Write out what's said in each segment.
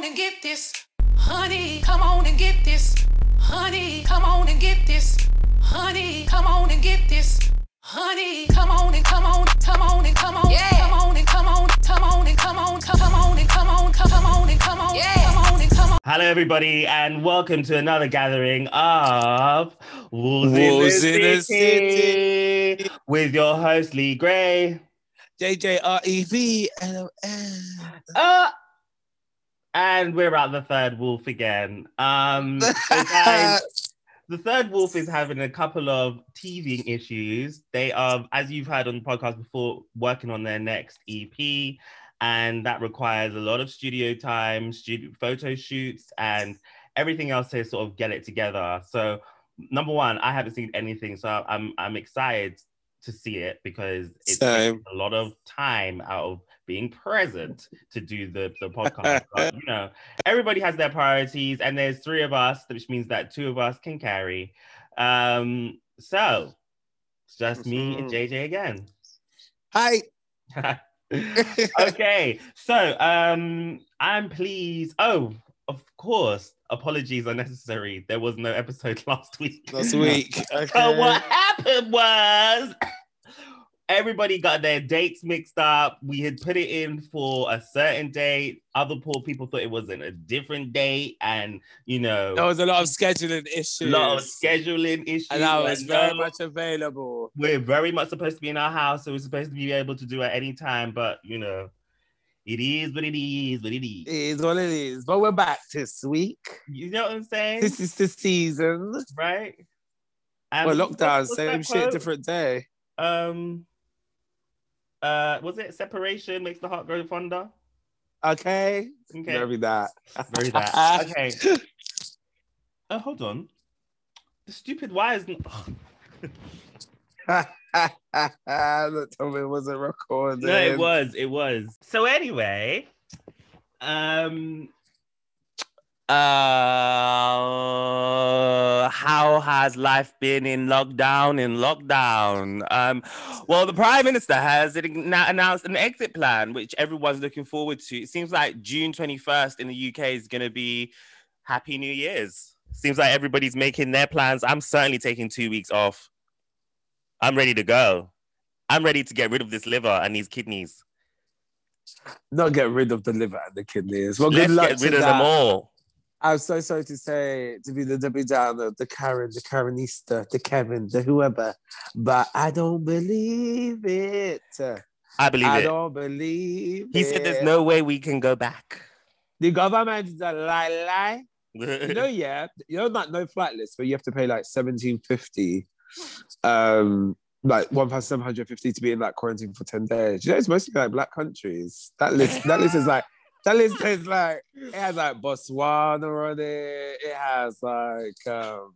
on and get this. Honey, come on and get this. Honey, come on and get this. Honey, come on and get this. Honey, come on and come on, come on and come on, Yeah. come on and come on, come on and come on, come on and come on, come on and come on, Yeah. come on and come on. Hello, everybody, and welcome to another gathering of Wolves, Wolves in, in the the City, City. with your host Lee Gray. JJREV Uh, and we're at the third wolf again. Um, so guys, the third wolf is having a couple of teething issues. They are, as you've heard on the podcast before, working on their next EP, and that requires a lot of studio time, studio photo shoots, and everything else to sort of get it together. So, number one, I haven't seen anything, so I'm I'm excited to see it because it Same. takes a lot of time out of being present to do the, the podcast. but, you know, everybody has their priorities, and there's three of us, which means that two of us can carry. Um, so it's just me and JJ again. Hi. okay, so um, I'm pleased. Oh, of course, apologies are necessary. There was no episode last week. Last week. So what happened was everybody got their dates mixed up. We had put it in for a certain date. Other poor people thought it was in a different date, and you know, There was a lot of scheduling issues. a lot of scheduling issues. And I was and very no, much available. we're very much supposed to be in our house, so we're supposed to be able to do it any time. But you know, it is what it is, what it is. It is what it is. But we're back this week. You know what I'm saying? This is the season. right? And Well, lockdown, same shit, quote? different day. Um, uh, was it separation makes the heart grow fonder? Okay. Okay, Very that. very that. Okay. Oh, hold on. The stupid Why wires. n- Look, told me it wasn't recorded. no, it was. It was. So anyway, um, uh, how has life been in lockdown? In lockdown, um, well, the prime minister has announced an exit plan, which everyone's looking forward to. It seems like June twenty first in the UK is going to be Happy New Year's. Seems like everybody's making their plans. I'm certainly taking two weeks off. I'm ready to go. I'm ready to get rid of this liver and these kidneys. Not get rid of the liver and the kidneys. Well, Let's good luck get to rid of that. them all. I'm so sorry to say to be the Debbie Downer, the Karen, the Karenista, the Kevin, the whoever, but I don't believe it. I believe I it. I don't believe He it. said there's no way we can go back. The government is a lie, lie. You know, yeah, you're not no flight list, but you have to pay like seventeen fifty, um, like one thousand seven hundred fifty to be in that quarantine for ten days. You know, it's mostly like black countries. That list, that list is like. That list is like it has like Botswana on it. It has like um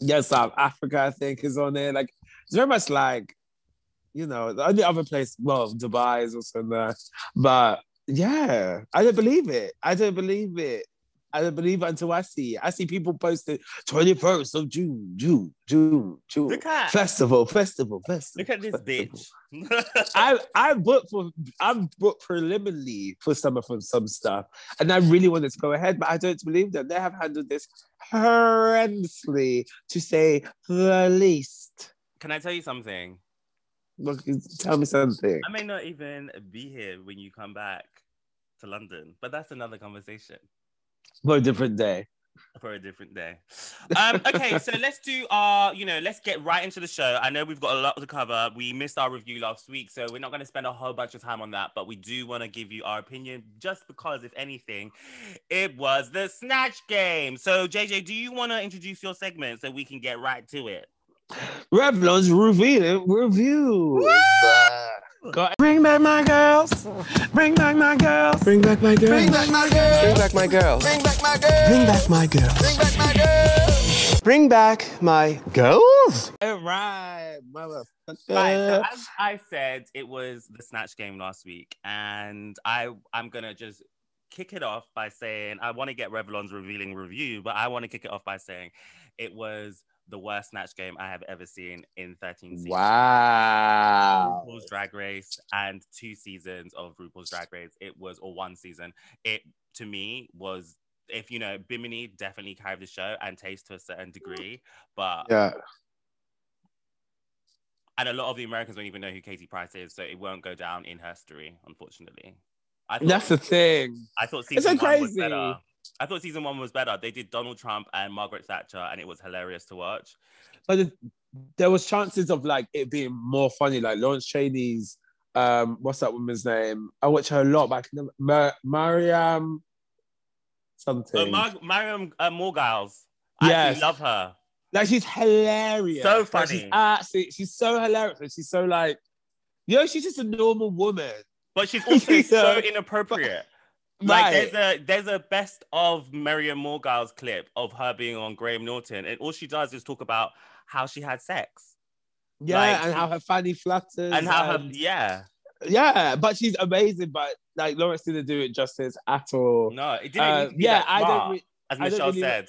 yeah, South Africa, I think, is on it. Like it's very much like, you know, the only other place, well, Dubai is also there. But yeah, I don't believe it. I don't believe it. I don't believe until I see it. I see people posting 21st of June, June, June, June. Look at Festival, festival, festival. look at this festival. bitch. I I booked for I'm booked preliminarily for summer for some stuff, and I really wanted to go ahead, but I don't believe them. They have handled this horrendously, to say the least. Can I tell you something? Look, tell me something. I may not even be here when you come back to London, but that's another conversation For a different day. for a different day. Um, okay, so let's do our, you know, let's get right into the show. I know we've got a lot to cover. We missed our review last week, so we're not going to spend a whole bunch of time on that, but we do want to give you our opinion just because, if anything, it was the Snatch Game. So, JJ, do you want to introduce your segment so we can get right to it? Revlon's revealing reviews. Got Bring back my girls. Bring back my girls. Bring back my girls. Bring back my girl. Bring back my girls. Bring back my girl. Bring back my girls. Bring back my girl. Bring back my girls. it right, motherfucker. Right, so as I said, it was the Snatch Game last week, and I I'm gonna just kick it off by saying I want to get Revlon's revealing review, but I want to kick it off by saying it was the worst snatch game I have ever seen in 13 seasons. Wow. RuPaul's Drag Race and two seasons of RuPaul's Drag Race. It was, or one season. It to me was, if you know, Bimini definitely carried the show and Tayce to a certain degree, but Yeah. and a lot of the Americans don't even know who Katie Price is, so it won't go down in history, unfortunately. I thought, That's the thing. I thought It's season so one was crazy. better. I thought season one was better. They did Donald Trump and Margaret Thatcher, and it was hilarious to watch. But there was chances of like it being more funny, like Lawrence Chaney's um what's that woman's name? I watch her a lot back in the Mar- Miriam something. So Mar- Miriam uh, I Yes. love her. like she's hilarious. So Like, she's funny. absolutely she's so hilarious. and She's so like you know, she's just a normal woman. But she's also so inappropriate. Like Right. there's a there's a best of Miriam Margolyes clip of her being on Graham Norton, and all she does is talk about how she had sex yeah, like, and how her fanny flutters and how her yeah. yeah, but she's amazing. But like Lawrence didn't do it justice at all. No, it didn't. Uh, need to be yeah, I don't. re- as I don't Michelle really- said.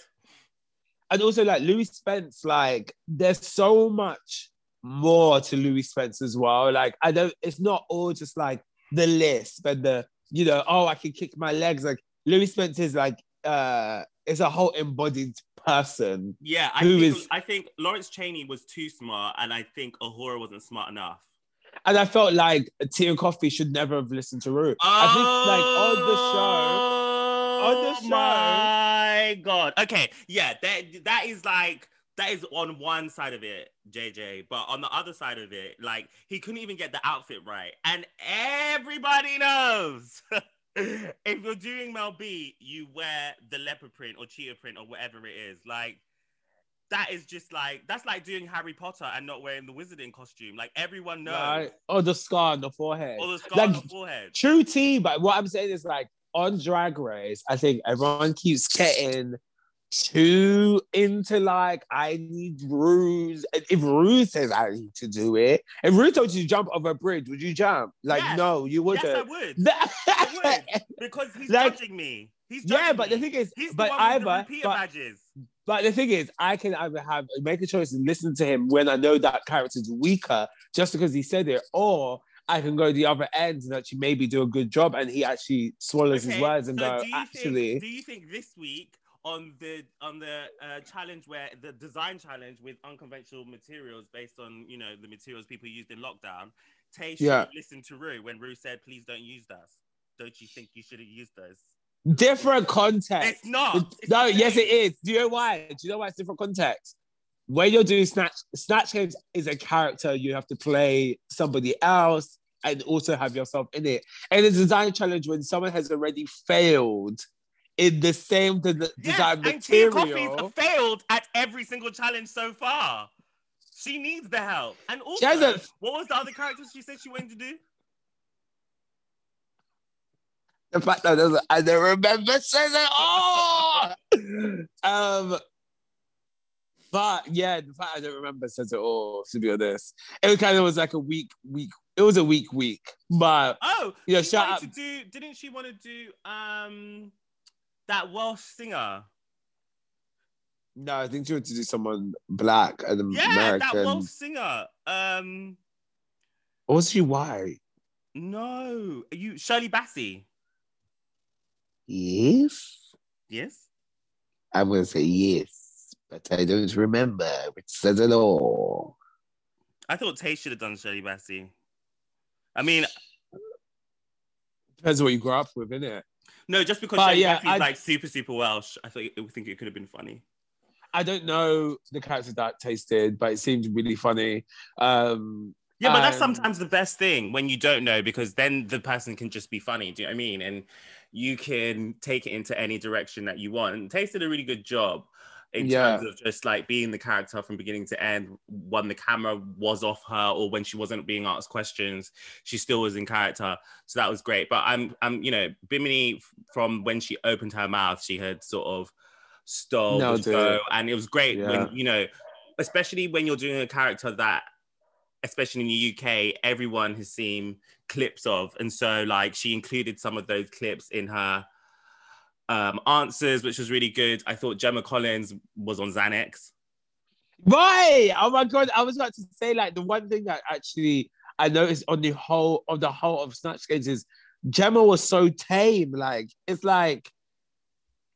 and also like Louie Spence, like there's so much more to Louie Spence as well. Like I don't, it's not all just like the lisp and the you know, oh I can kick my legs. Like Louie Spence is like uh is a whole embodied person. Yeah, I Who think is- I think Lawrence Chaney was too smart, and I think A'Whora wasn't smart enough. And I felt like Tia Kofi should never have listened to Rue. I think like on the show, on the Oh show- My God. Okay. Yeah. That that is like that is on one side of it, JJ. But on the other side of it, like he couldn't even get the outfit right, and everybody knows. if you're doing Mel B, you wear the leopard print or cheetah print or whatever it is. Like that is just like that's like doing Harry Potter and not wearing the wizarding costume. Like everyone knows. Right? Or the scar on the forehead. Or the scar on the forehead. True tea, but what I'm saying is like on Drag Race, I think everyone keeps getting too into like I need Ruse. If Rue says I need to do it, if Rue told you to jump over a bridge, would you jump? Like Yes. no, you Yes, I wouldn't. would. I would. Because he's Like- judging me. He's yeah, but me. the thing is, he's but either, but, badges. but the thing is, I can either have make a choice and listen to him when I know that character's weaker, just because he said it, or I can go the other end and actually maybe do a good job, and he actually swallows his words and so go, do actually. think, do you think this week on the on the uh, challenge where the design challenge with unconventional materials based on you know the materials people used in lockdown, Tay should Yeah. listen to Rue when Rue said, "Please don't use those." Don't you think you should have used those? different context. It's not. It's no, yes, it is. Do you know why? Do you know why it's different context? When you're doing Snatch, Snatch Games is a character you have to play somebody else and also have yourself in it. And the design challenge, when someone has already failed in the same de- Yes, design and material, Kofi's failed at every single challenge so far. She needs the help. And also, hasn't- what was the other character she said she wanted to do? the fact that I don't remember says it all. um, but yeah, the fact I don't remember says it all. To be honest, it kind of was like a week, week. It was a week, week. But Oh, Yeah, she shout out- to do. Didn't she want to do um that Welsh singer? no, I think she wanted to do someone black and American. Yeah, that Welsh singer. Um, Or was she white? no, Are you Shirley Bassey. Yes, Yes. I'm gonna say yes, but I don't remember, which says it all. I thought Tay should have done Shirley Bassey. I mean, Depends on what you grew up with, innit? No, just because But yeah, like super, super Welsh, I thought I think it could have been funny. I don't know the character that tasted, but it seemed really funny. Um, Yeah, but that's sometimes the best thing when you don't know because then the person can just be funny. Do you know what I mean? And you can take it into any direction that you want. And Tayce did a really good job in Yeah. terms of just like being the character from beginning to end. When the camera was off her or when she wasn't being asked questions, she still was in character. So that was great. But I'm, I'm, you know, Bimini from when she opened her mouth, she had sort of stole No, and it was great Yeah. when you know, especially when you're doing a character that especially in the UK, everyone has seen clips of. And so, like, she included some of those clips in her um, answers, which was really good. I thought Gemma Collins was on Xanax. Right. Oh my god. I was about to say like the one thing that actually I noticed on the whole of the whole of Snatch Games is Gemma was so tame. Like it's like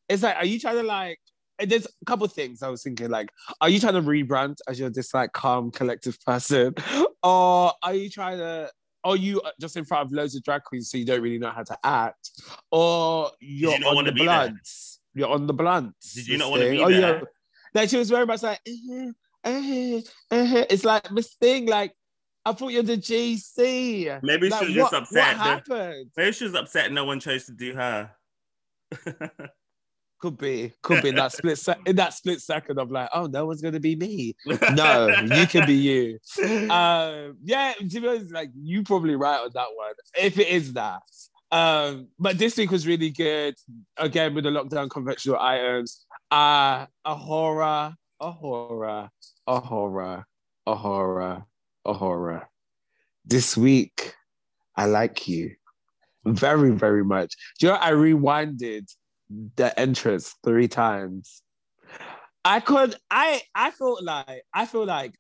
it's like are you trying to like and there's a couple things I was thinking like are you trying to rebrand as you're this like calm collective person or are you trying to are you just in front of loads of drag queens so you don't really know how to act or you're you on the blunts you're on the blunts Did you not wanna thing. be oh, yeah. there? like she was very much like "Uh-huh, uh-huh, uh-huh." it's like Miss Thing like I thought you're the GC Maybe like, she was just upset what happened Maybe she was upset no one chose to do her. could be could be in that split se- in that split second of like oh no one's gonna be me. No you can be you. Um yeah to be honest like you probably right on that one if it is that. Um but this week was really good. Again with the lockdown conventional items uh a horror a horror a horror a horror a horror. This week i like you very very much. Do you know i rewinded the entrance three times i could i i felt like i feel like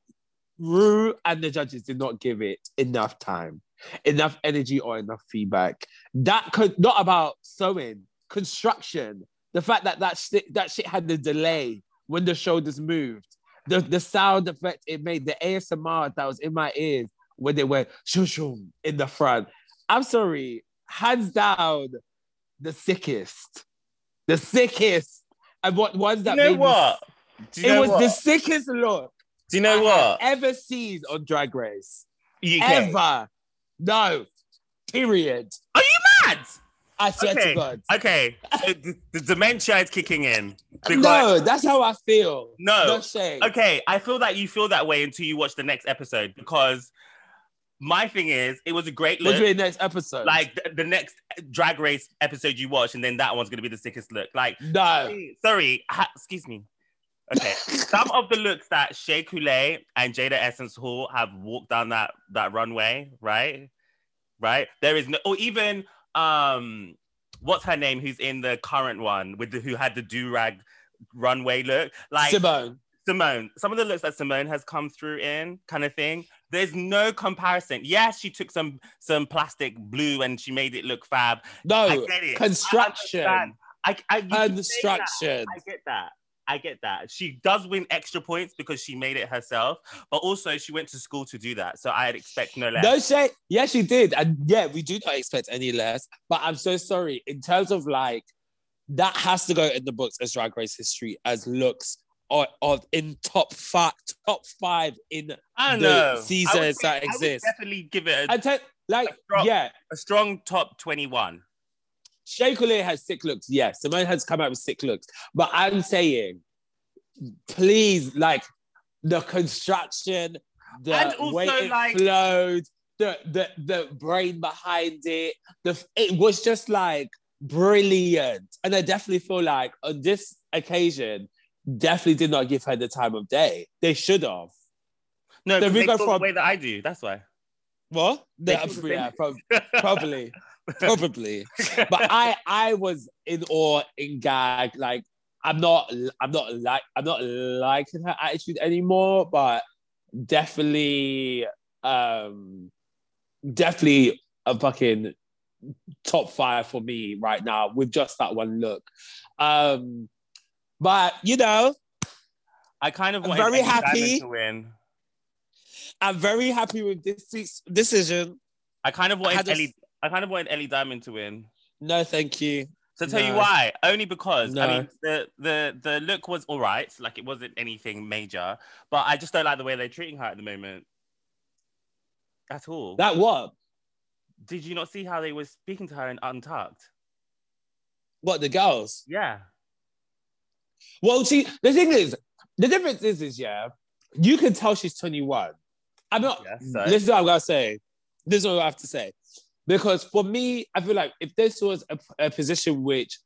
Rue and the judges did not give it enough time, enough energy, or enough feedback. That could not about sewing, construction, the fact that that that shit had the delay when the shoulders moved, the, the sound effect it made, the ASMR that was in my ears when they went shoo shoo in the front. I'm sorry, hands down, the sickest, the sickest, and what ones you that know made me- what? Do you it know was what? the sickest look. Do you know I what? ever seen on Drag Race. You okay. Ever. No. Period. Are you mad? I swear Okay. to God. Okay, the, the dementia is kicking in. Because, No, that's how I feel. No. No shade. Okay, I feel that you feel that way until you watch the next episode because my thing is, it was a great look. Next episode. Like the, the next drag race episode you watch, and then that one's gonna be the sickest look. Like, no. sorry, ha- excuse me. Okay, some of the looks that Shea Coulee and Jaida Essence Hall have walked down that that runway, right? Right. There is no, or even um, what's her name? Who's in the current one with the who had the do rag runway look? Like Simone. Simone, some of the looks that Simone has come through in, kind of thing. There's no comparison. Yes, she took some some plastic blue and she made it look fab. I No. I Construction. I, I, you can say that. Construction. I get that. I get that. She does win extra points because she made it herself, but also she went to school to do that. So I'd expect no less. No shade. Yeah, she did. And yeah, we do not expect any less. But I'm so sorry. In terms of like, that has to go in the books as Drag Race history as looks or, in top five, top five in I the know. Would seasons say- that I would exist. definitely give it a, tell like, drop. yeah, a strong top 21. Shea Coulee has sick looks. Yes, Simone has come out with sick looks. But I'm saying, please, like the construction, the And also, way it like- flowed, the the the brain behind it, the it was just like brilliant. And I definitely feel like on this occasion, definitely did not give her the time of day. They should have. No, we they from- the way that I do. That's why. What? They Yeah, feel the yeah, same. prob- probably. probably but i i was in awe in gag like i'm not i'm not like i'm not liking her attitude anymore but definitely um definitely a fucking top five for me right now with just that one look um but you know I kind of I'm very happy. to win. i'm very happy with this week's decision I kind of wanted a- Ellie. I kind of wanted Ellie Diamond to win. no thank you So tell you why. Only because I mean the the the look was all right. Like it wasn't anything major, but I just don't like the way they're treating her at the moment. At all. that what Did you not see how they were speaking to her in Untucked? what the girls Yeah. Well, she the thing is, the difference is, is yeah, you can tell she's 21. I'm not. This is what I'm gonna say. This is what I have to say, because for me, I feel like if this was a, a position which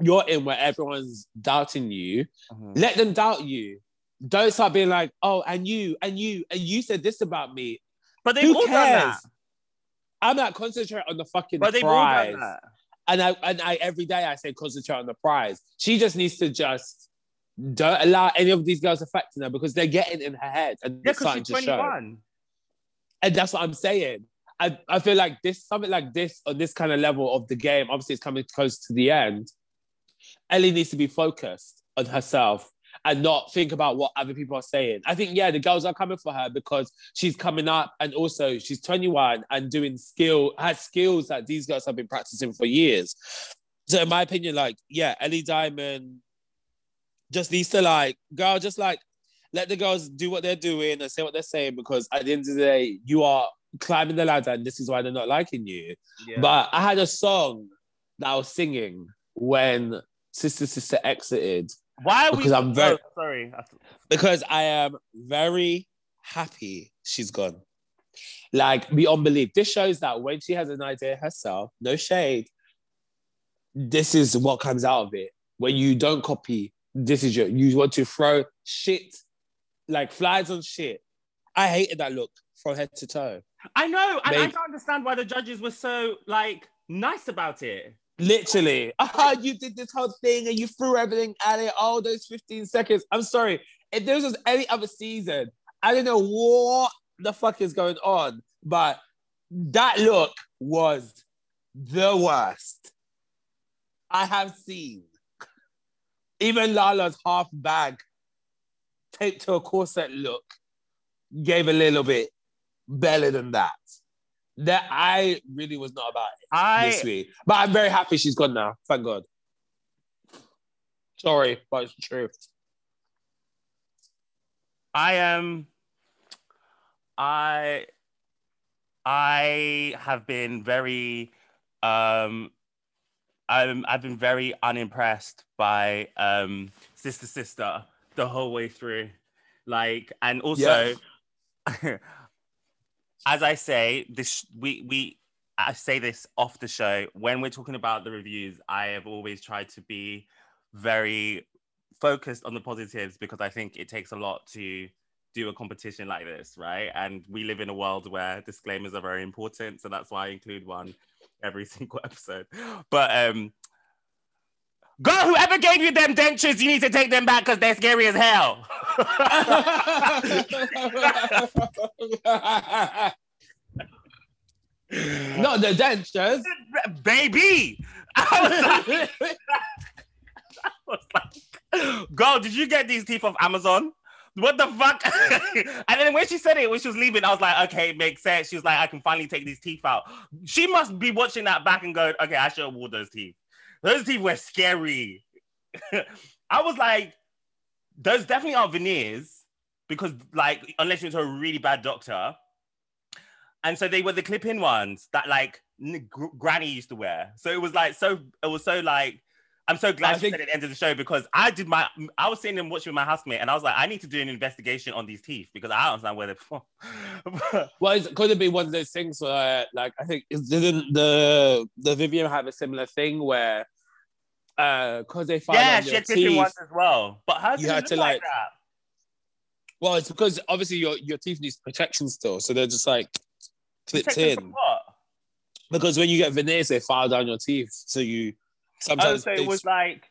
you're in where everyone's doubting you, Mhm. let them doubt you. Don't start being like, oh, and you, and you, and you said this about me. But they've Who all cares? that. I'm like concentrate on the fucking But prize. And I and I every day I say concentrate on the prize. She just needs to just don't allow any of these girls affecting her because they're getting in her head and Yeah, starting she's to show. 21. And that's what I'm saying. I, I feel like this something like this on this kind of level of the game, obviously it's coming close to the end. Ellie needs to be focused on herself and not think about what other people are saying. I think, yeah, the girls are coming for her because she's coming up and also she's 21 and doing skill, has skills that these girls have been practicing for years. So, in my opinion, like, yeah, Ellie Diamond just needs to, like, girl, just like, let the girls do what they're doing and say what they're saying because at the end of the day, you are climbing the ladder and this is why they're not liking you. Yeah. But I had a song that I was singing when Sister Sister exited why are we? because I'm very- Oh, sorry. Because I am very happy she's gone. Like beyond belief. This shows that when she has an idea herself, no shade, this is what comes out of it. When you don't copy, this is your you want to throw shit like flies on shit. I hated that look from head to toe. I know, and I don't understand why the judges were so like nice about it. Literally, ah, you did this whole thing and you threw everything at it. All those 15 seconds. I'm sorry. If this was any other season, I don't know what the fuck is going on, but that look was the worst I have seen. Even Lala's half bag taped to a corset look gave a little bit better than that. That I really was not about it I this week. But I'm very happy she's gone now. Thank God. Sorry, but it's true. I am. I I have been very um I'm I've been very unimpressed by um Sister Sister the whole way through. Like and also as I say, this we we I say this off the show when we're talking about the reviews. I have always tried to be very focused on the positives because I think it takes a lot to do a competition like this, right? And we live in a world where disclaimers are very important, so that's why I include one every single episode. But um Girl, whoever gave you them dentures, you need to take them back because they're scary as hell. Not the dentures. Baby! I was like, I was like, girl, did you get these teeth off Amazon? What the fuck? and then when she said it, when she was leaving, I was like, okay, it makes sense. She was like, I can finally take these teeth out. She must be watching that back and going, okay, I should have worn those teeth. Those teeth were scary. I was like, those definitely aren't veneers because, like, unless you went to a really bad doctor. And so they were the clip-in ones that like n- gr- Granny used to wear. So it was like so. It was so like. I'm so glad I think- said at the end of the show because I did my. I was sitting and watching with my housemate, and I was like, I need to do an investigation on these teeth because I don't understand where they're from. Well, it's, could it be one of those things where, like, I think didn't the the Vivienne have a similar thing where, uh, because they found yeah, on she your had teeth. ones as well, but hers You didn't had look to, like like- that. Well, it's because obviously your your teeth needs protection still, so they're just like clipped Protection in. Because when you get veneers, they file down your teeth, so you Oh, sometimes so it was like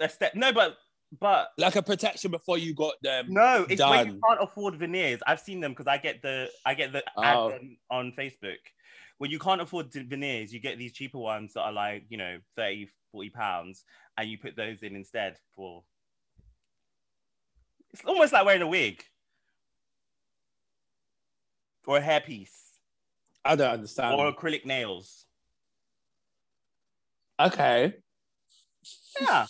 a step. No, but but like a protection before you got them. No, it's when you can't afford veneers. I've seen them because I get the I get the Oh. ad on, on Facebook. When you can't afford veneers, you get these cheaper ones that are like, you know, 30, 40 pounds, and you put those in instead for it's almost like wearing a wig. Or a hairpiece. I don't understand. or acrylic nails. okay. Yeah.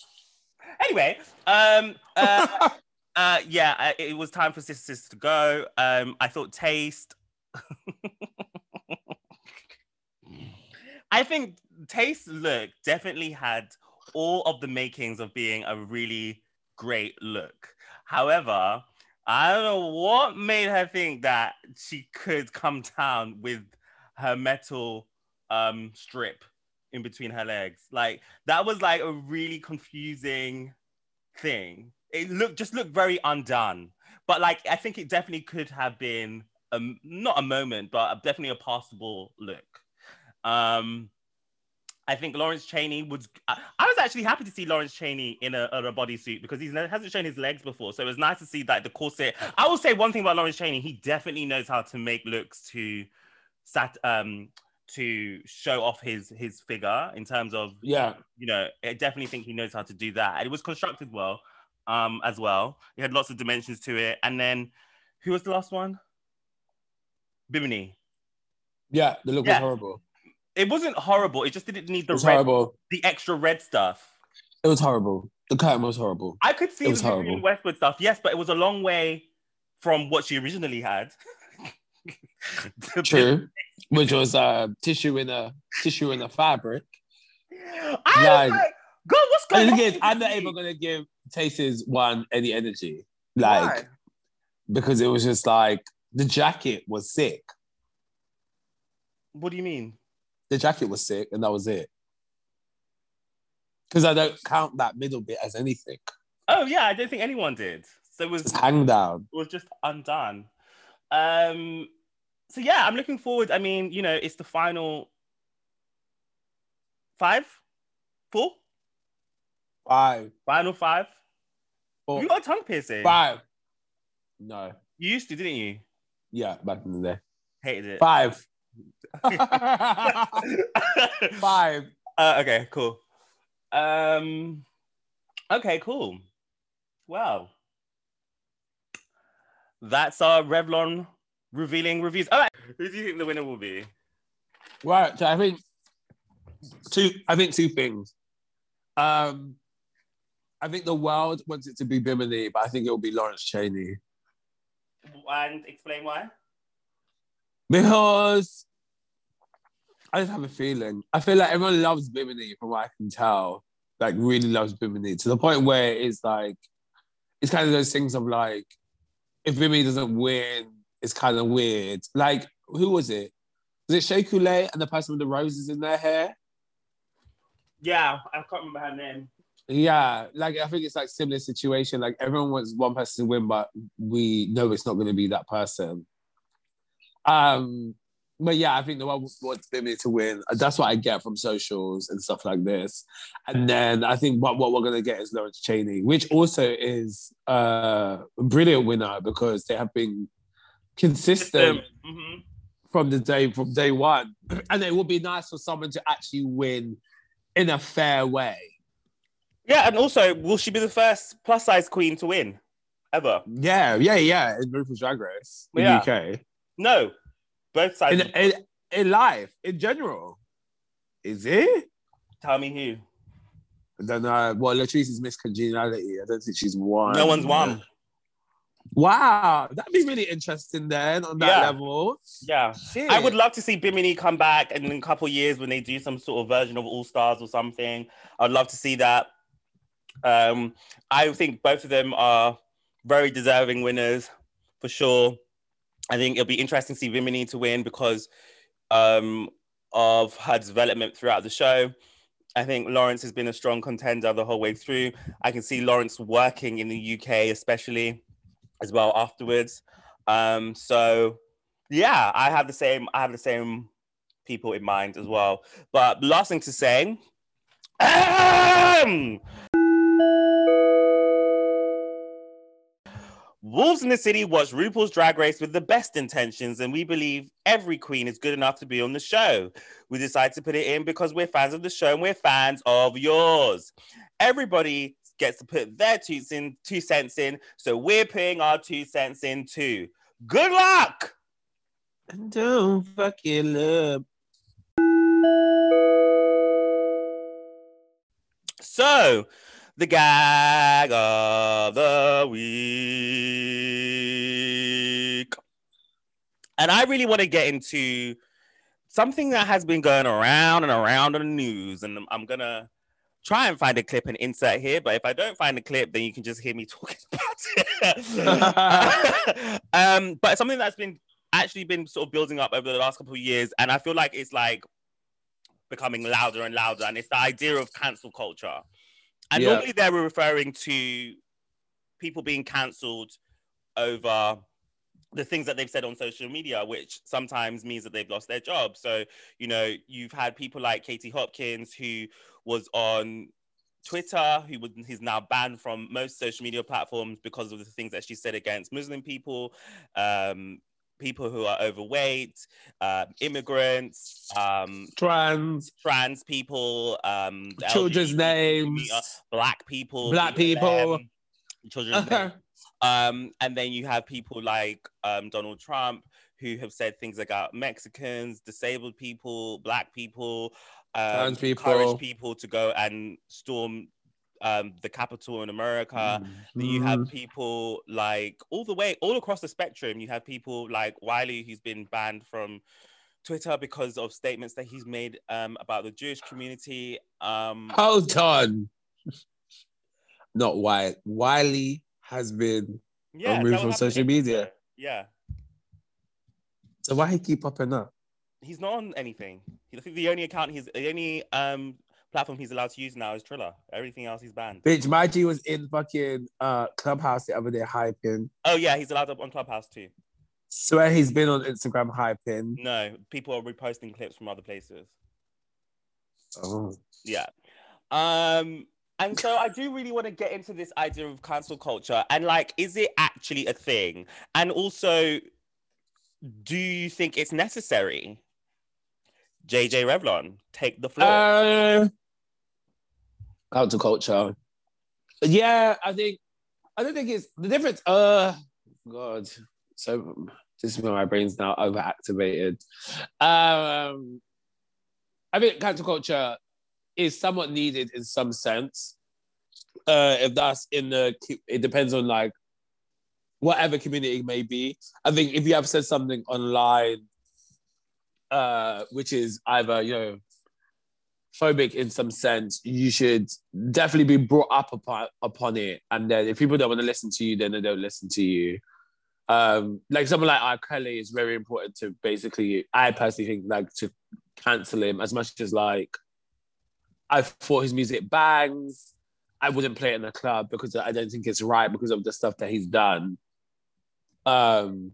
Anyway, um uh Uh, yeah, uh, it was time for sisters to go. Um, I thought Tayce. I think Tayce look definitely had all of the makings of being a really great look. However, I don't know what made her think that she could come down with her metal um strip in between her legs. Like that was like a really confusing thing. It looked just looked very undone. But like I think it definitely could have been um not a moment, but definitely a passable look. Um I think Lawrence Chaney was. I, I was actually happy to see Lawrence Chaney in a, a bodysuit because he hasn't shown his legs before. So it was nice to see that the corset. I will say one thing about Lawrence Chaney: he definitely knows how to make looks to sat um to show off his his figure in terms of Yeah. you know. I definitely think he knows how to do that, and it was constructed well, um as well. It had lots of dimensions to it, and then who was the last one? Bimini. Yeah, the look Yeah. was horrible. It wasn't horrible. It just didn't need the red, horrible. the extra red stuff. It was horrible. The curtain was horrible. I could see It was the horrible. Westwood stuff, yes, but it was a long way from what she originally had. True. Which was uh, tissue in a tissue in a fabric. I Like- was like, God, what's going And on? again, with I'm not even gonna give Tayce's one any energy. Like Why? because it was just like the jacket was sick. What do you mean? The jacket was sick, and that was it. Because I don't count that middle bit as anything. Oh yeah, I don't think anyone did. So it was It's hang down. it was just undone. Um, so yeah, I'm looking forward. I mean, you know, it's the final five, four, Five. final five. Four. You got a tongue piercing. Five. No. You used to, didn't you? Yeah, back in the day. Hated it. Five. Five. Uh, okay, cool. Um, okay, cool. Wow. That's our Revlon revealing reviews. All right, who do you think the winner will be? Right. So I think two. I think two things. Um, I think the world wants it to be Bimini, but I think it will be Lawrence Chaney And explain why. Because I just have a feeling. I feel like everyone loves Bimini, from what I can tell. Like really loves Bimini to the point where it's like it's kind of those things of like if Bimini doesn't win, it's kind of weird. Like who was it? Was it Shea Coulee and the person with the roses in their hair? Yeah, I can't remember her name. Yeah, like I think it's like similar situation. Like everyone wants one person to win, but we know it's not going to be that person. Um, but yeah, I think the one wants Bimini to win. That's what I get from socials and stuff like this. And then I think what, what we're going to get is Lawrence Chaney, which also is uh, a brilliant winner because they have been consistent Mhm. from the day from day one. And it would be nice for someone to actually win in a fair way. Yeah, and also, will she be the first plus size queen to win ever? Yeah, yeah, yeah. In RuPaul's Drag Race in Yeah. UK. No, both sides. In, in, in life, in general. Is it? Tell me who. I don't know. Well, Latrice's Miss Congeniality. I don't think she's won. No one's won. Wow. That'd be really interesting then on that Yeah. level. Yeah. Shit. I would love to see Bimini come back in a couple years when they do some sort of version of All Stars or something. I'd love to see that. Um, I think both of them are very deserving winners for sure. I think it'll be interesting to see Bimini to win because um, of her development throughout the show. I think Lawrence has been a strong contender the whole way through. I can see Lawrence working in the UK, especially as well afterwards. Um, so yeah, I have the same. I have the same people in mind as well. But last thing to say. Um, Wolves in the City watch RuPaul's Drag Race with the best intentions, and we believe every queen is good enough to be on the show. We decided to put it in because we're fans of the show and we're fans of yours. Everybody gets to put their two, in, two cents in, so we're putting our two cents in too. Good luck! And don't fuck it up. So, the gag of the week. And I really want to get into something that has been going around and around on the news. And I'm, going to try and find a clip and insert here. But if I don't find a clip, then you can just hear me talking about it. um, but something that's been actually been sort of building up over the last couple of years. And I feel like it's like becoming louder and louder. And it's the idea of cancel culture. And Yeah. normally they were referring to people being cancelled over the things that they've said on social media, which sometimes means that they've lost their job. So, you know, you've had people like Katie Hopkins, who was on Twitter, who was he's now banned from most social media platforms because of the things that she said against Muslim people, um, people who are overweight, uh, immigrants, um, Trans, trans people, um, children's LGBT names. uh, black people, Black people. BLM, children's names. Um, and then you have people like um, Donald Trump who have said things about Mexicans, disabled people, black people, um, Trans people. encourage people to go and storm um, the capital in America. Then you have Mm. people like all the way, all across the spectrum. You have people like Wiley, who's been banned from Twitter because of statements that he's made um, about the Jewish community. Um, Hold on. Not Wiley. Wiley has been. yeah, removed from social media. everywhere. Yeah, So why he keep popping up? he's not on anything. I think the only account he's the only um platform he's allowed to use now is Triller. Everything else he's banned. Bitch, my G was in fucking uh clubhouse the other day hyping. Oh yeah, he's allowed up on Clubhouse too. Swear he's been on Instagram hyping. No, people are reposting clips from other places. Oh. Yeah. Um, and so I do really want to get into this idea of cancel culture and like, is it actually a thing? And also, do you think it's necessary? JJ Revlon, take the floor. Uh, counterculture. Yeah, I think I don't think it's the difference. Uh God. So this is when my brain's now overactivated. Um I think counterculture is somewhat needed in some sense. Uh if that's in the it depends on like whatever community it may be. I think if you have said something online uh, which is either you know phobic in some sense, you should definitely be brought up upon upon it. And then if people don't want to listen to you, then they don't listen to you. Um, like someone like R. Kelly is very important to basically. I personally think like to cancel him as much as like I thought his music bangs. I wouldn't play it in a club because I don't think it's right because of the stuff that he's done. Um,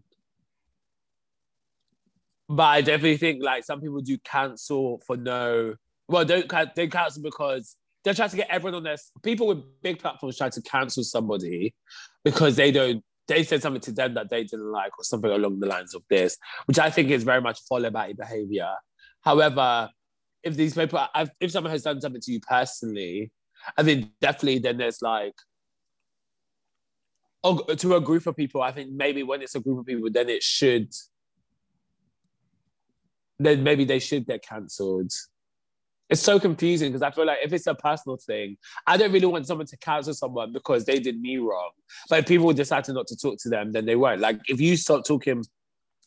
but I definitely think like some people do cancel for no. Well, don't they cancel because they're trying to get everyone on their. People with big platforms try to cancel somebody because they don't. They said something to them that they didn't like, or something along the lines of this, which I think is very much follow back behavior. However, if these people, if someone has done something to you personally, I think definitely then there's like oh, to a group of people. I think maybe when it's a group of people, then it should then maybe they should get cancelled. It's so confusing because I feel like if it's a personal thing, I don't really want someone to cancel someone because they did me wrong. But if people decide not to talk to them, then they won't. Like if you stop talking,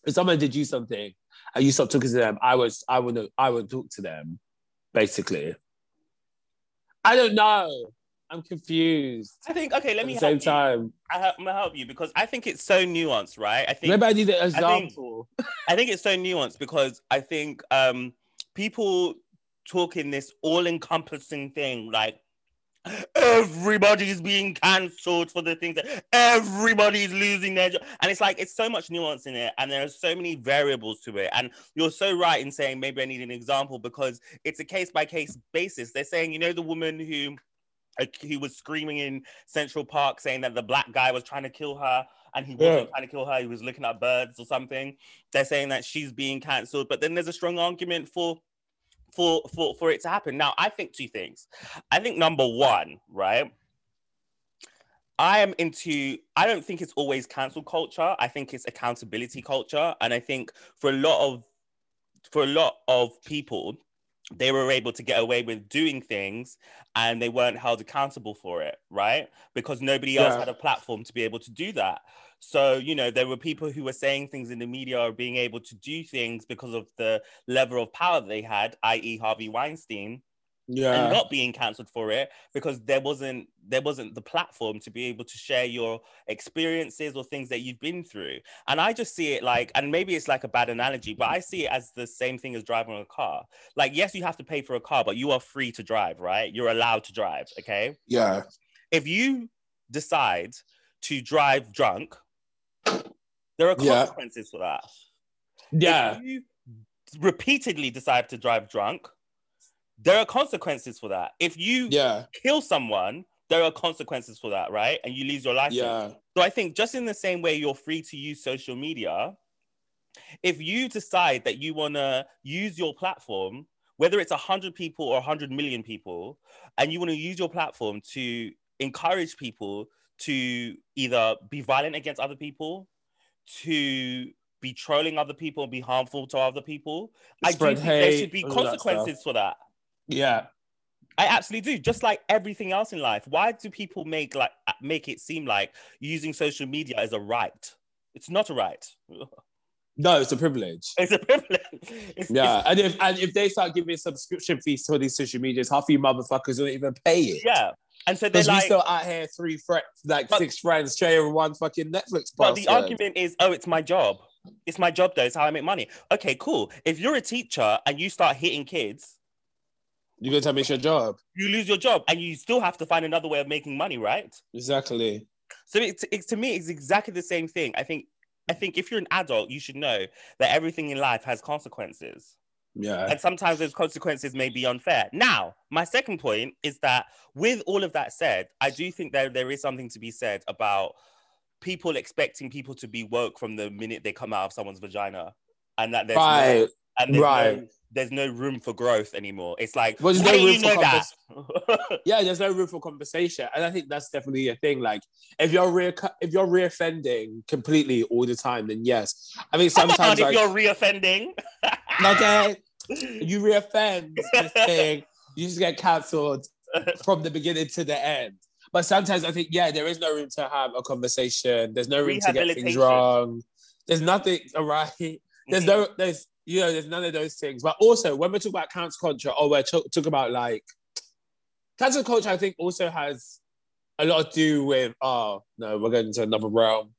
if someone did you something and you stop talking to them, I was I would I would talk to them, basically. I don't know. I'm confused. I think okay. Let At me the help same you. time, I I'm gonna help you because I think it's so nuanced, right? I think maybe I need an example. I think it's so nuanced because I think um, people talking this all-encompassing thing like everybody's being cancelled for the things that everybody's losing their job and it's like it's so much nuance in it and there are so many variables to it and you're so right in saying maybe i need an example because it's a case by case basis they're saying you know the woman who who was screaming in central park saying that the black guy was trying to kill her and he wasn't Yeah. trying to kill her he was looking at birds or something. They're saying that she's being cancelled but then there's a strong argument for for for for it to happen. Now i think two things. I think number one right i am into i don't think it's always cancel culture. I think it's accountability culture. And i think for a lot of for a lot of people they were able to get away with doing things and they weren't held accountable for it right? Because nobody else had a platform to be able to do that. So, you know, there were people who were saying things in the media or being able to do things because of the level of power they had, i.e. Harvey Weinstein, and not being cancelled for it because there wasn't there wasn't the platform to be able to share your experiences or things that you've been through. And I just see it like, and maybe it's like a bad analogy, but I see it as the same thing as driving a car. Like, yes, you have to pay for a car, but you are free to drive, right? You're allowed to drive, okay? Yeah. if you decide to drive drunk, There are Yeah. consequences for that. Yeah. If you repeatedly decide to drive drunk, there are consequences for that. If you Yeah. kill someone, there are consequences for that, right? And you lose your license. Yeah. So I think just in the same way you're free to use social media, if you decide that you want to use your platform, whether it's 100 people or 100 million people, and you want to use your platform to encourage people to either be violent against other people, to be trolling other people and be harmful to other people, I do Spread think there should be all that consequences for that. Yeah. I absolutely do. Just like everything else in life. Why do people make like uh, make it seem like using social media is a right? It's not a right. No, it's a privilege. It's a privilege. It's, Yeah, and if and if they start giving subscription fees to these social medias, half of you motherfuckers don't even pay it. yeah. And so they're Because we like, still out here three friends, like But- six friends sharing one fucking Netflix. but the argument is, oh, it's my job. It's my job though. It's how I make money. Okay, cool. If you're a teacher and you start hitting kids, you're gonna tell me it's your job. you lose your job and you still have to find another way of making money, right? Exactly. So it's, it's to me, it's exactly the same thing. I think I think if you're an adult, you should know that everything in life has consequences. Yeah. and sometimes those consequences may be unfair. Now, my second point is that with all of that said, I do think that there is something to be said about people expecting people to be woke from the minute they come out of someone's vagina, and that there's no, Right. and there's right. no, there's no room for growth anymore. It's like, Well, there's no room you for know that? Yeah, there's no room for conversation, and I think that's definitely a thing. Like, if you're re if you're reoffending completely all the time, then yes. I mean, sometimes if you're reoffending. okay, you reoffend this thing, you just get cancelled from the beginning to the end. But sometimes I think, yeah, there is no room to have a conversation. There's no room to get things wrong. There's nothing right. There's no, mm-hmm. there's you know, there's none of those things. But also, when we talk about cancel culture, or we're talk, talk about like cancel culture, I think also has a lot to do with. Oh no, we're going into another realm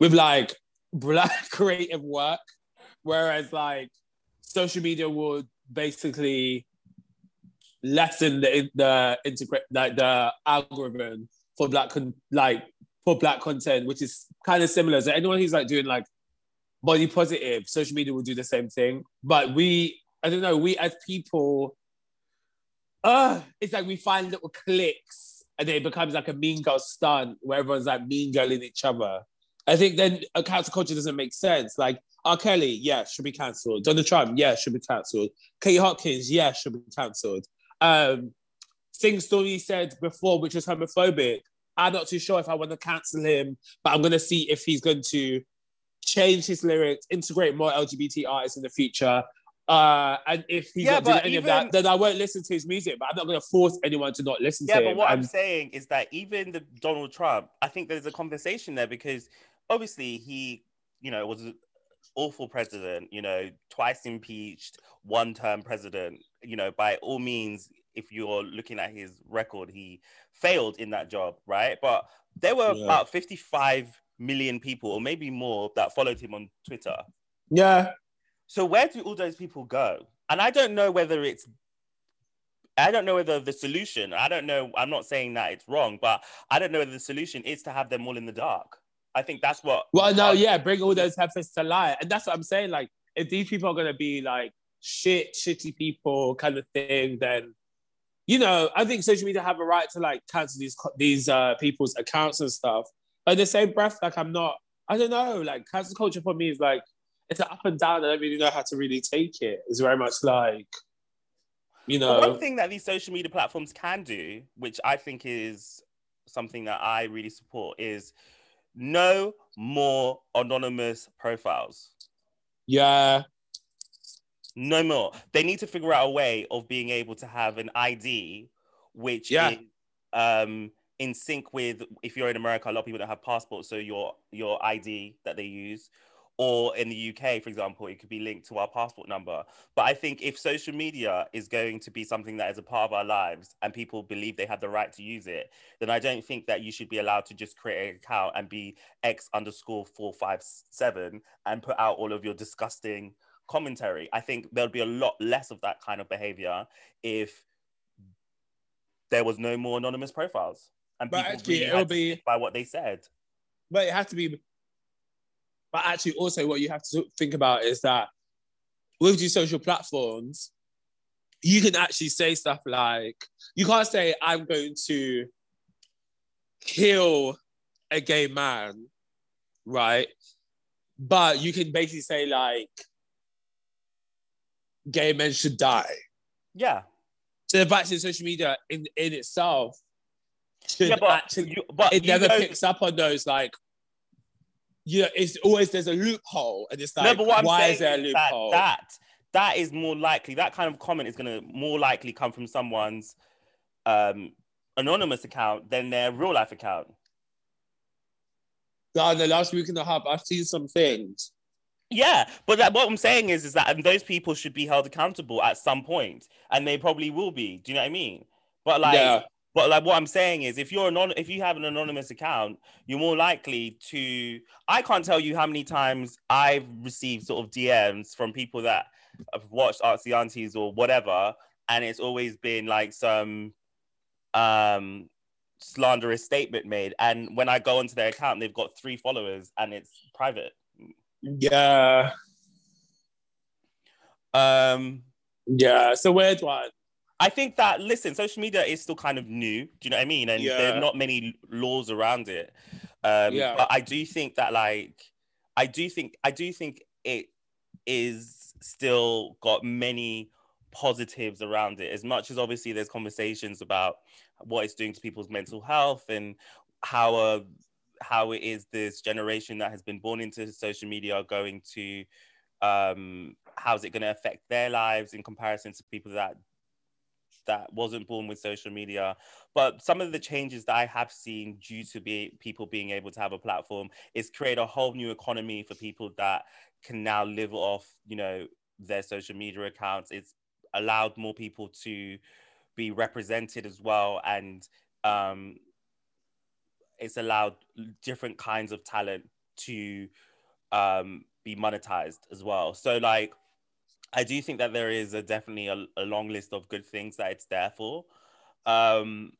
with like black creative work, whereas like social media would basically lessen the the integrate like the algorithm for black con- like for black content, which is kind of similar. So anyone who's like doing like body positive, social media will do the same thing. But we, I don't know, we as people, uh, it's like we find little clicks and then it becomes like a mean girl stunt where everyone's like mean girling each other. I think then a cancel culture doesn't make sense. Like R. Kelly, yeah, should be cancelled. Donald Trump, yeah, should be cancelled. Kate Hopkins, yeah, should be cancelled. Um, things Stormzy said before, which was homophobic. I'm not too sure if I want to cancel him, but I'm going to see if he's going to change his lyrics, integrate more LGBT artists in the future. Uh, and if he's Yeah, not doing but any of that, then I won't listen to his music. But I'm not going to force anyone to not listen Yeah, to but him. what I'm saying is that even the Donald Trump, I think there's a conversation there because obviously he, you know, was an awful president, you know, twice impeached, one term president, you know, by all means, if you're looking at his record, he failed in that job, right? But there were Yeah. about 55 million people, or maybe more, that followed him on Twitter. yeah, So where do all those people go? And I don't know whether it's I don't know whether the solution, I don't know, I'm not saying that it's wrong, but I don't know whether the solution is to have them all in the dark. I think that's what Well, no, yeah, bring all those heifers to light. And that's what I'm saying. Like, if these people are going to be like shit, shitty people kind of thing, then, you know, I think social media have a right to like cancel these these uh, people's accounts and stuff. But in the same breath, like, I'm not, I don't know, like, cancel culture for me is like, it's an up and down. I don't really know how to really take it. It's very much like, you know, one thing that these social media platforms can do, which I think is something that I really support, is no more anonymous profiles. yeah, No more. They need to figure out a way of being able to have an ID, which Yeah. is um, in sync with if you're in America, a lot of people don't have passports, so your your ID that they use, or in the UK, for example, it could be linked to our passport number. But I think if social media is going to be something that is a part of our lives and people believe they have the right to use it, then I don't think that you should be allowed to just create an account and be X underscore four five seven and put out all of your disgusting commentary. I think there'll be a lot less of that kind of behavior if there was no more anonymous profiles and But actually, really it'll be- by what they said. but it has to be But actually, also, what you have to think about is that with these social platforms, you can actually say stuff like, you can't say, I'm going to kill a gay man, right? But you can basically say, like, gay men should die. Yeah. So the fact that social media in, in itself should Yeah, but actually you, but it never know- picks up on those like yeah, it's always there's a loophole, and it's like, no, but what I'm why is there a is that, loophole? that that is more likely. That kind of comment is going to more likely come from someone's um, anonymous account than their real life account. God, in the last week and a half, I've seen some things. Yeah, but that, what I'm saying is, is that and those people should be held accountable at some point, and they probably will be. Do you know what I mean? But like, yeah, but like, what I'm saying is, if you're anon- if you have an anonymous account, you're more likely to. I can't tell you how many times I've received sort of DMs from people that have watched Artsy Aunties or whatever, and it's always been like some um slanderous statement made. And when I go onto their account, they've got three followers, and it's private. yeah, Um, yeah. It's a weird one. I think that listen, social media is still kind of new. Do you know what I mean? And Yeah. are not many laws around it. Um, Yeah. But I do think that, like, I do think I do think it is still got many positives around it. As much as obviously there's conversations about what it's doing to people's mental health and how uh, how it is this generation that has been born into social media are going to um how's it going to affect their lives in comparison to people that that wasn't born with social media but some of the changes that i have seen due to be people being able to have a platform is create a whole new economy for people that can now live off you know their social media accounts. It's allowed more people to be represented as well and um it's allowed different kinds of talent to um be monetized as well. So like I do think that there is a definitely a, a long list of good things that it's there for. Um,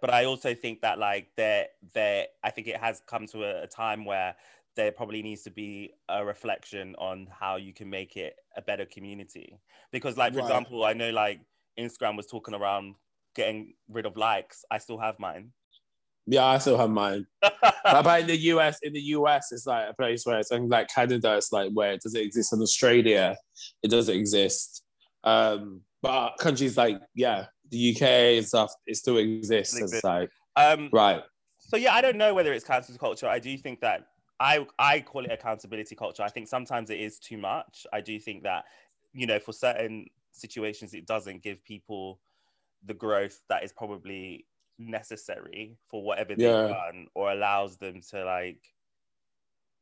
but I also think that like there there I think it has come to a, a time where there probably needs to be a reflection on how you can make it a better community. Because like for Right. example, I know like Instagram was talking around getting rid of likes. I still have mine. Yeah, I still have mine. But but in the US, in the US, it's like a place where it's like Canada, it's like where it doesn't exist. In Australia, it doesn't exist. Um, but countries like yeah, the UK and stuff, it still exists. It's like um, right. so yeah, I don't know whether it's cancel culture. I do think that I I call it accountability culture. I think sometimes it is too much. I do think that you know for certain situations it doesn't give people the growth that is probably necessary for whatever they've Yeah. done or allows them to like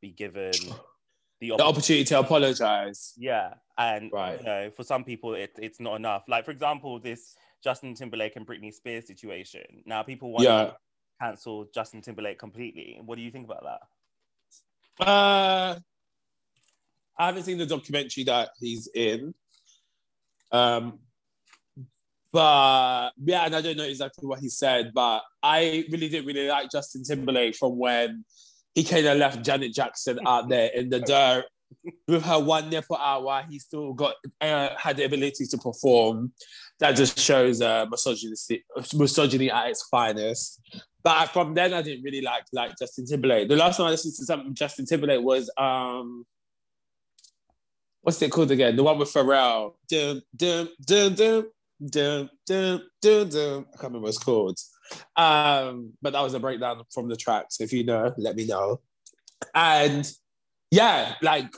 be given the The opportunity. to apologize. Yeah, and Right. you know, for some people, it, it's not enough. Like for example, this Justin Timberlake and Britney Spears situation. Now people want Yeah. to cancel Justin Timberlake completely. What do you think about that? Uh, I haven't seen the documentary that he's in. Um, but yeah, and I don't know exactly what he said, but I really didn't really like Justin Timberlake from when he kind of left Janet Jackson out there in the dirt with her one nipple out while he still got uh, had the ability to perform. That just shows uh, misogyny, misogyny at its finest. But from then, I didn't really like like Justin Timberlake. The last time I listened to something Justin Timberlake was um, what's it called again? The one with Pharrell. Dum dum dum dum dum dum dum dum. I can't remember what it's called. Um, but that was a breakdown from the track. So if you know, let me know. And yeah, like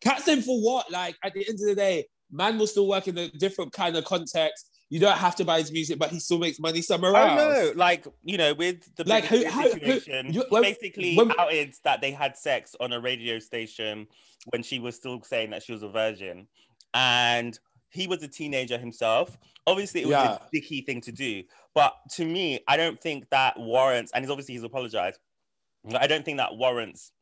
cats in for what? Like at the end of the day, man will still work in a different kind of context. You don't have to buy his music, but he still makes money somewhere I else. know, like you know, with the Like, who- who- you- when- basically when- outed that they had sex on a radio station when she was still saying that she was a virgin, and he was a teenager himself. Obviously, it was Yeah. a dicky thing to do, but to me, I don't think that warrants. And he's obviously he's apologized. I don't think that warrants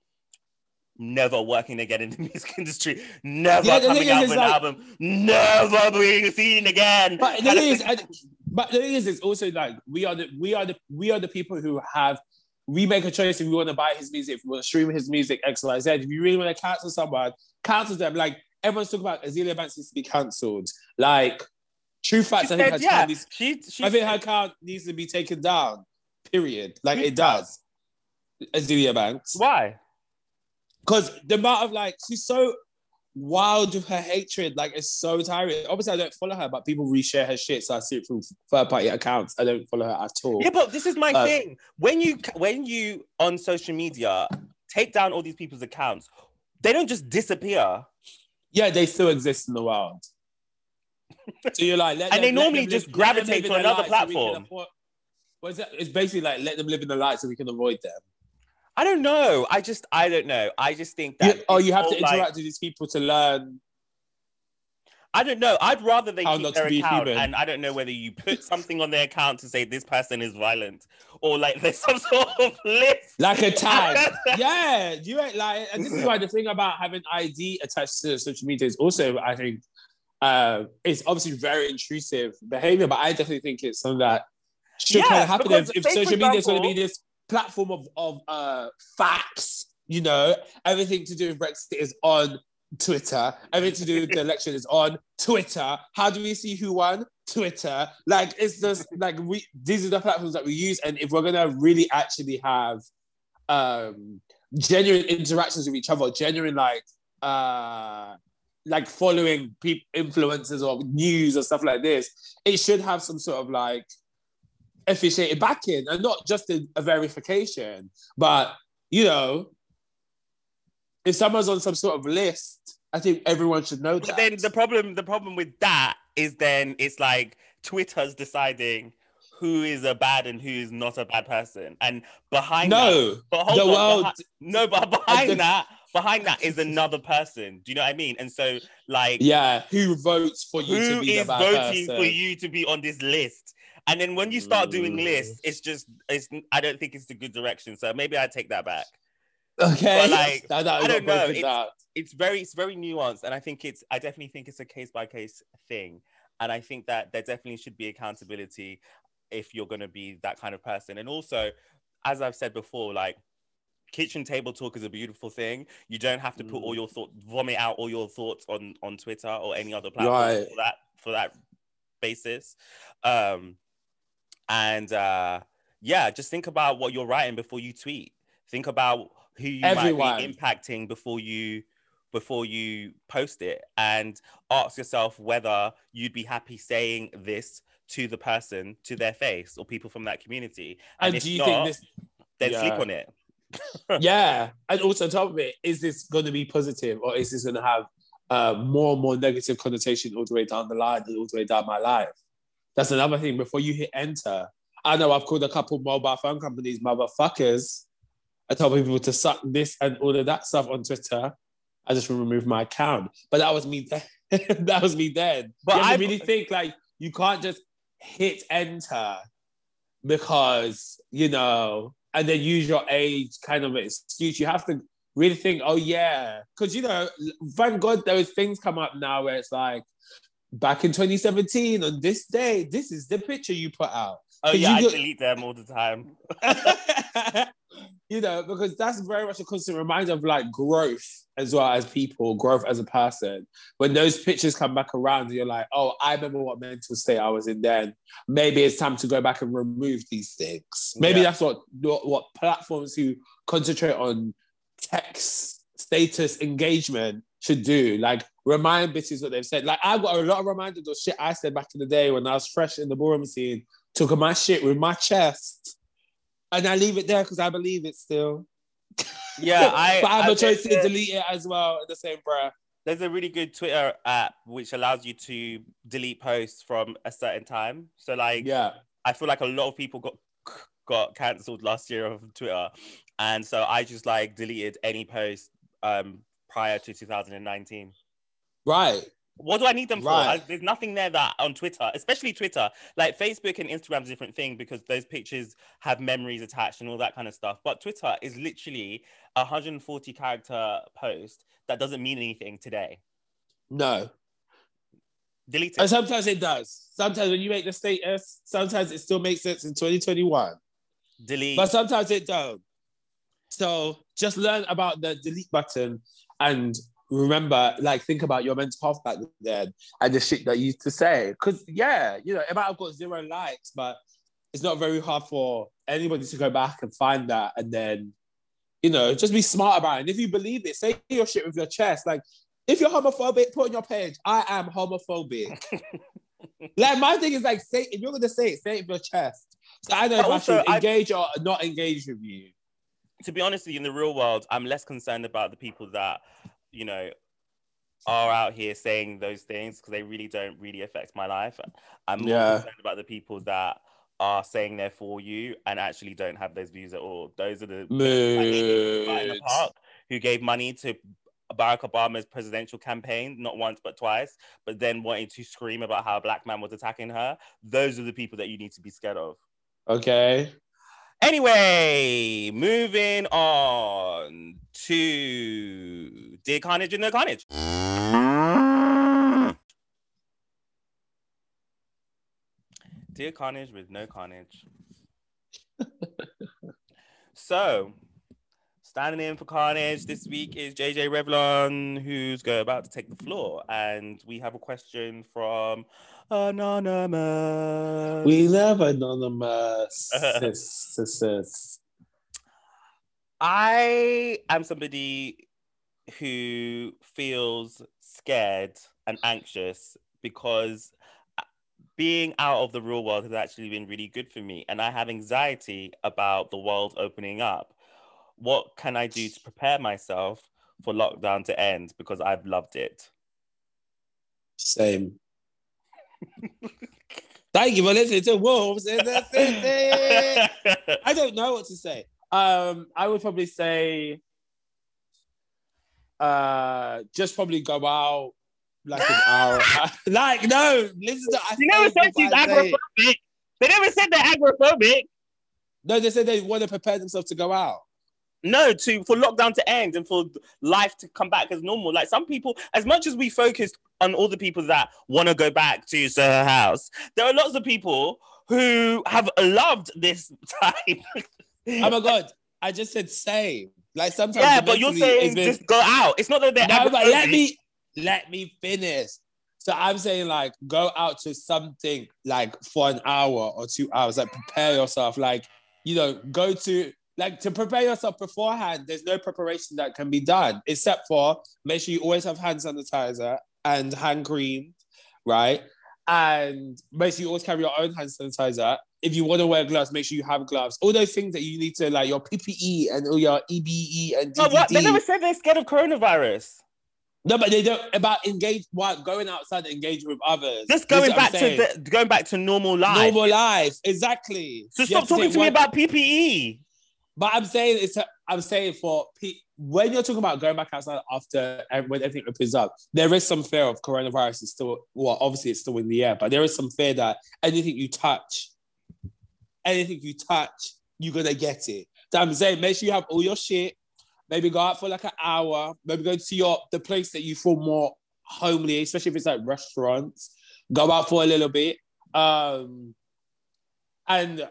never working again in the music industry, never Yeah, coming out with an like- album, never being seen again. But the thing is, and- but the thing is, it's also like we are the we are the we are the people who have we make a choice if we want to buy his music, if we want to stream his music, X, Y, Z. If you really want to cancel someone, cancel them. Like everyone's talking about Azealia Banks needs to be cancelled. Like true facts, She I think her said, yeah, account needs, she, she I think said- her account needs to be taken down. Period. Like it does. Azealia Banks. why? Because the amount of like she's so wild with her hatred, like it's so tiring. Obviously, I don't follow her, but people reshare her shit, so I see it from third party accounts. I don't follow her at all. Yeah, but this is my Uh, thing. When you when you on social media take down all these people's accounts, they don't just disappear. Yeah, they still exist in the world. So you're like, let And them- they normally just live- gravitate to another lives so we can platform. afford- What is that? It's basically like let them live in the light so we can avoid them. I don't know. I just I don't know. I just think You, that oh, you have to whole, like- interact with these people to learn. I don't know. I'd rather they How keep their account, and I don't know whether you put something on their account to say this person is violent, or like there's some sort of list. Like a tag. yeah, you ain't like, and this is why the thing about having ID attached to social media is also, I think, uh, it's obviously very intrusive behavior, but I definitely think it's something that should Yeah, kind of happen if, if social media is going to be this platform of, of uh, facts, you know, everything to do with Brexit is on Twitter, everything to do with the election is on Twitter. How do we see who won? Twitter. Like it's just like we these are the platforms that we use, and if we're gonna really actually have um genuine interactions with each other, genuine like uh like following people influencers or news or stuff like this, it should have some sort of like officiated backing and not just a, a verification, but you know, if someone's on some sort of list, I think everyone should know But that. then the problem the problem with that is then it's like Twitter's deciding who is a bad and who is not a bad person, and behind that, no, but hold the on, world. behi- no, but behind the- that, behind that is another person. Do you know what I mean? And so, like, Yeah, who votes for you to be is the bad voting person? for you to be on this list? And then when you start doing lists, it's just it's I don't think it's the good direction. So maybe I take that back. Okay, But, like, that I don't know, it's-. It's very it's very nuanced, and I think it's I definitely think it's a case by case thing. And I think that there definitely should be accountability if you're going to be that kind of person. And also, as I've said before, like kitchen table talk is a beautiful thing. You don't have to put Mm. all your thought vomit out all your thoughts on on Twitter or any other platform Right. for that for that basis. Um and uh yeah, just think about what you're writing before you tweet. Think about who you Everyone. might be impacting before you before you post it and ask yourself whether you'd be happy saying this to the person to their face or people from that community. And, And if do you not, think this? then sleep yeah. on it. yeah, and also on top of it, is this going to be positive or is this going to have uh, more and more negative connotation all the way down the line and all the way down my life? That's another thing. Before you hit enter, I know I've called a couple mobile phone companies motherfuckers. I told people to suck this and all of that stuff on Twitter. I just removed my account, but that was me. Then. that was me then. But I've- really think like you can't just hit enter because you know, and then use your age kind of excuse. You have to really think, oh yeah, because you know, thank God those things come up now where it's like back in 2017 on this day, this is the picture you put out. Oh yeah, I you go- delete them all the time. you know, because that's very much a constant reminder of like growth as well as people, growth as a person. When those pictures come back around, you're like, oh, I remember what mental state I was in then. Maybe it's time to go back and remove these things. Maybe Yeah. that's what what platforms who concentrate on text status engagement should do. Like remind bitches what they've said. Like I've got a lot of reminders of shit I said back in the day when I was fresh in the ballroom scene, took my shit with my chest. And I leave it there because I believe it still. Yeah, I. but I have I a choice to delete it as well in the same breath. There's a really good Twitter app which allows you to delete posts from a certain time. So like, Yeah. I feel like a lot of people got got cancelled last year of Twitter, and so I just like deleted any post um prior to 2019. Right. What do I need them for? I, there's nothing there that on Twitter, especially Twitter. Like Facebook and Instagram is a different thing because those pictures have memories attached and all that kind of stuff. But Twitter is literally a 140 character post that doesn't mean anything today. No. Delete And sometimes it does. Sometimes when you make the status, sometimes it still makes sense in 2021. delete. but sometimes it don't. So just learn about the delete button and remember, like, think about your mental health back then and the shit that you used to say. Because yeah, you know, it might have got zero likes, but it's not very hard for anybody to go back and find that and then, you know, just be smart about it. And if you believe it, say your shit with your chest. Like, if you're homophobic, put on your page, I am homophobic. like my thing is like, say if you're gonna say it, say it with your chest. So I know But if also, I should I- engage or not engage with you. to be honest with you, in the real world, I'm less concerned about the people that, you know, are out here saying those things because they really don't really affect my life. I'm more Yeah. concerned about the people that are saying they're for you and actually don't have those views at all. Those are the like the in the park who gave money to Barack Obama's presidential campaign, not once but twice, but then wanting to scream about how a black man was attacking her. Those are the people that you need to be scared of. Okay. Anyway, moving on to Dear Karnage and No Karnage. Dear Karnage with No Karnage. so, standing in for Karnage this week is Jay Jay Revlon, who's go about to take the floor. And we have a question from Anonymous. We love anonymous. sis, sis, sis. I am somebody who feels scared and anxious because being out of the real world has actually been really good for me. And I have anxiety about the world opening up. What can I do to prepare myself for lockdown to end? Because I've loved it. Same. Thank you for listening to Wolves in the City. I don't know what to say. Um, I would probably say, uh, just probably go out like an hour. like no, listen to. I You never said she's agoraphobic. They never said they're agoraphobic. No, they said they want to prepare themselves to go out. no, to for lockdown to end and for life to come back as normal. Like some people, as much as we focus on all the people that want to go back to her House, there are lots of people who have loved this time. Oh my god, I just said same. Like sometimes. yeah, but you're saying been- just go out. It's not that they're No, but let me let me finish. So I'm saying like go out to something like for an hour or two hours, like prepare yourself, like you know, go to like to prepare yourself beforehand. There's no preparation that can be done except for make sure you always have hand sanitizer and hand cream, right? And make sure you always carry your own hand sanitizer. If you want to wear gloves, make sure you have gloves. All those things that you need to like your PPE and all your EBE and No, what? They never said they're scared of coronavirus. No, but they don't about engage what going outside and engaging with others. Just going is what I'm back to the, going back to normal life. normal life. Exactly. so You stop talking to me one- about. PPE. But I'm saying it's. A, I'm saying for pe- when you're talking about going back outside after when everything opens up, there is some fear of coronavirus is still. Well, obviously it's still in the air, but there is some fear that anything you touch, anything you touch, you're gonna get it. So I'm saying make sure you have all your shit. Maybe go out for like an hour. Maybe go to your the place that you feel more homely, especially if it's like restaurants. Go out for a little bit. Um, and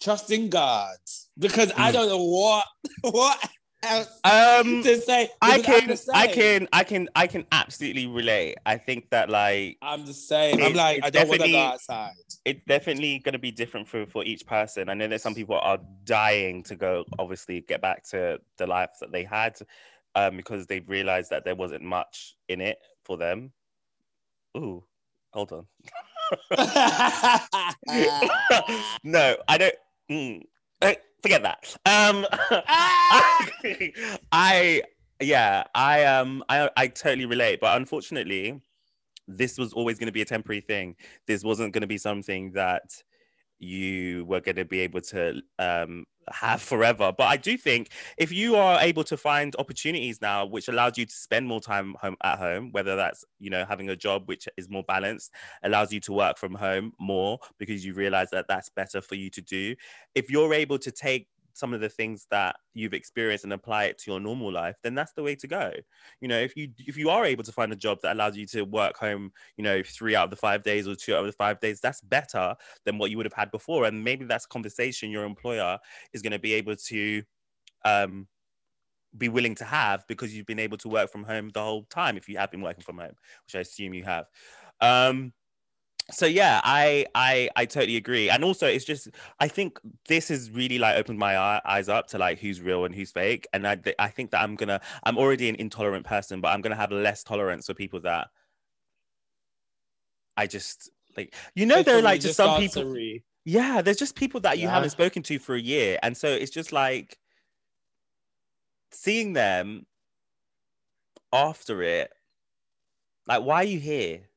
trust in God because I don't know what what Um, to say. I can, I can, I can, I can absolutely relate. I think that like I'm just saying, I'm like it's I don't want to go definitely- outside. it's definitely going to be different for for each person. I know that some people are dying to go, obviously, get back to the life that they had, um, because they've realized that there wasn't much in it for them. Ooh, hold on. no, I don't. Mm, forget that. Um, I yeah, I um, I I totally relate, but unfortunately, this was always going to be a temporary thing. This wasn't going to be something that you were going to be able to um, have forever. But I do think if you are able to find opportunities now, which allows you to spend more time home at home, whether that's you know having a job which is more balanced, allows you to work from home more because you realize that that's better for you to do. If you're able to take some of the things that you've experienced and apply it to your normal life, then that's the way to go. You know, if you if you are able to find a job that allows you to work home, you know, three out of the five days or two out of the five days, that's better than what you would have had before. And maybe that's conversation your employer is going to be able to um be willing to have because you've been able to work from home the whole time if you have been working from home, which I assume you have. Um, so yeah, I I I totally agree, and also it's just I think this has really like opened my eyes up to like who's real and who's fake, and I I think that I'm gonna I'm already an intolerant person, but I'm gonna have less tolerance for people that I just like you know there are like just some people Dancery. yeah there's just people that you Yeah. haven't spoken to for a year, and so it's just like seeing them after it. Like, why are you here?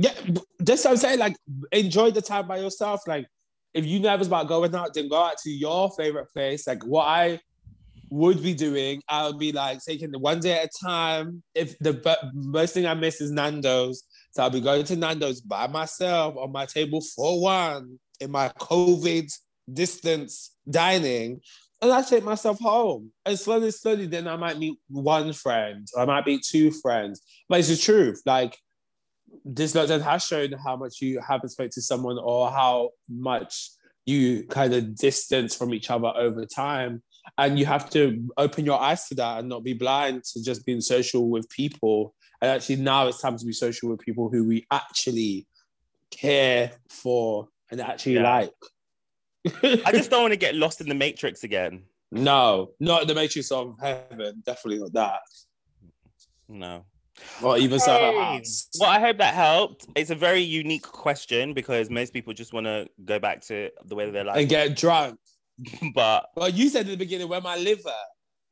Yeah, that's what I'm saying. Like, enjoy the time by yourself. Like, if you nervous about going out, then go out to your favorite place. Like, what I would be doing, I would be like taking it one day at a time. If the most thing I miss is Nando's, so I'll be going to Nando's by myself on my table for one in my COVID distance dining. And I take myself home. And slowly, slowly, then I might meet one friend, or I might meet two friends. But it's the truth. Like, this lockdown has shown how much you haven't spoke to someone or how much you kind of distance from each other over time. And you have to open your eyes to that and not be blind to just being social with people. And actually, now it's time to be social with people who we actually care for and actually Yeah. like. I just don't want to get lost in the matrix again. no, not the Matrix of Heaven. Definitely not that. No. Or even so. Hey, Well, I hope that helped. It's a very unique question because most people just want to go back to the way they're like and get drunk. But Well, you said in the beginning, where my liver.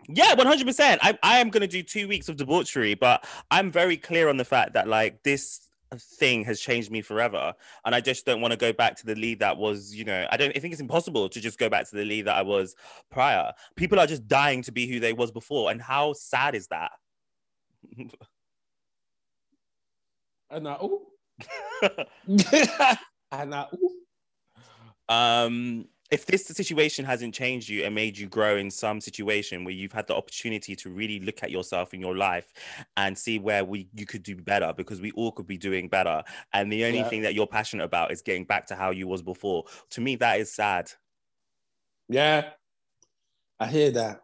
yeah, one hundred percent. I I am gonna do two weeks of debauchery, but I'm very clear on the fact that like this thing has changed me forever, and I just don't want to go back to the lead that was. You know, I don't. I think it's impossible to just go back to the lead that I was prior. People are just dying to be who they was before, and how sad is that? And I, ooh. and I, ooh. um if this situation hasn't changed you and made you grow in some situation where you've had the opportunity to really look at yourself in your life and see where we you could do better because we all could be doing better and the only Yeah. thing that you're passionate about is getting back to how you was before to me that is sad Yeah, I hear that.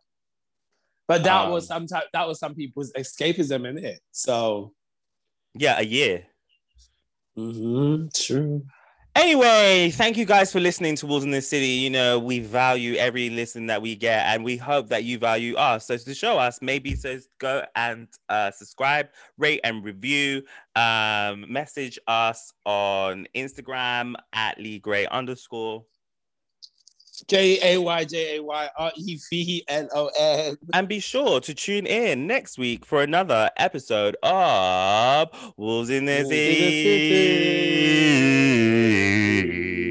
But that Um, was some type, that was some people's escapism in it. So yeah a year Mm-hmm. true. Anyway, thank you guys for listening to Wolves in the City. You know, we value every listen that we get, and we hope that you value us. So to show us, maybe so go and uh, subscribe, rate, and review. Um, message us on Instagram at Lee Gray underscore. J A Y J A Y R E V L O N. And be sure to tune in next week for another episode of Wolves in the Wolves in the City.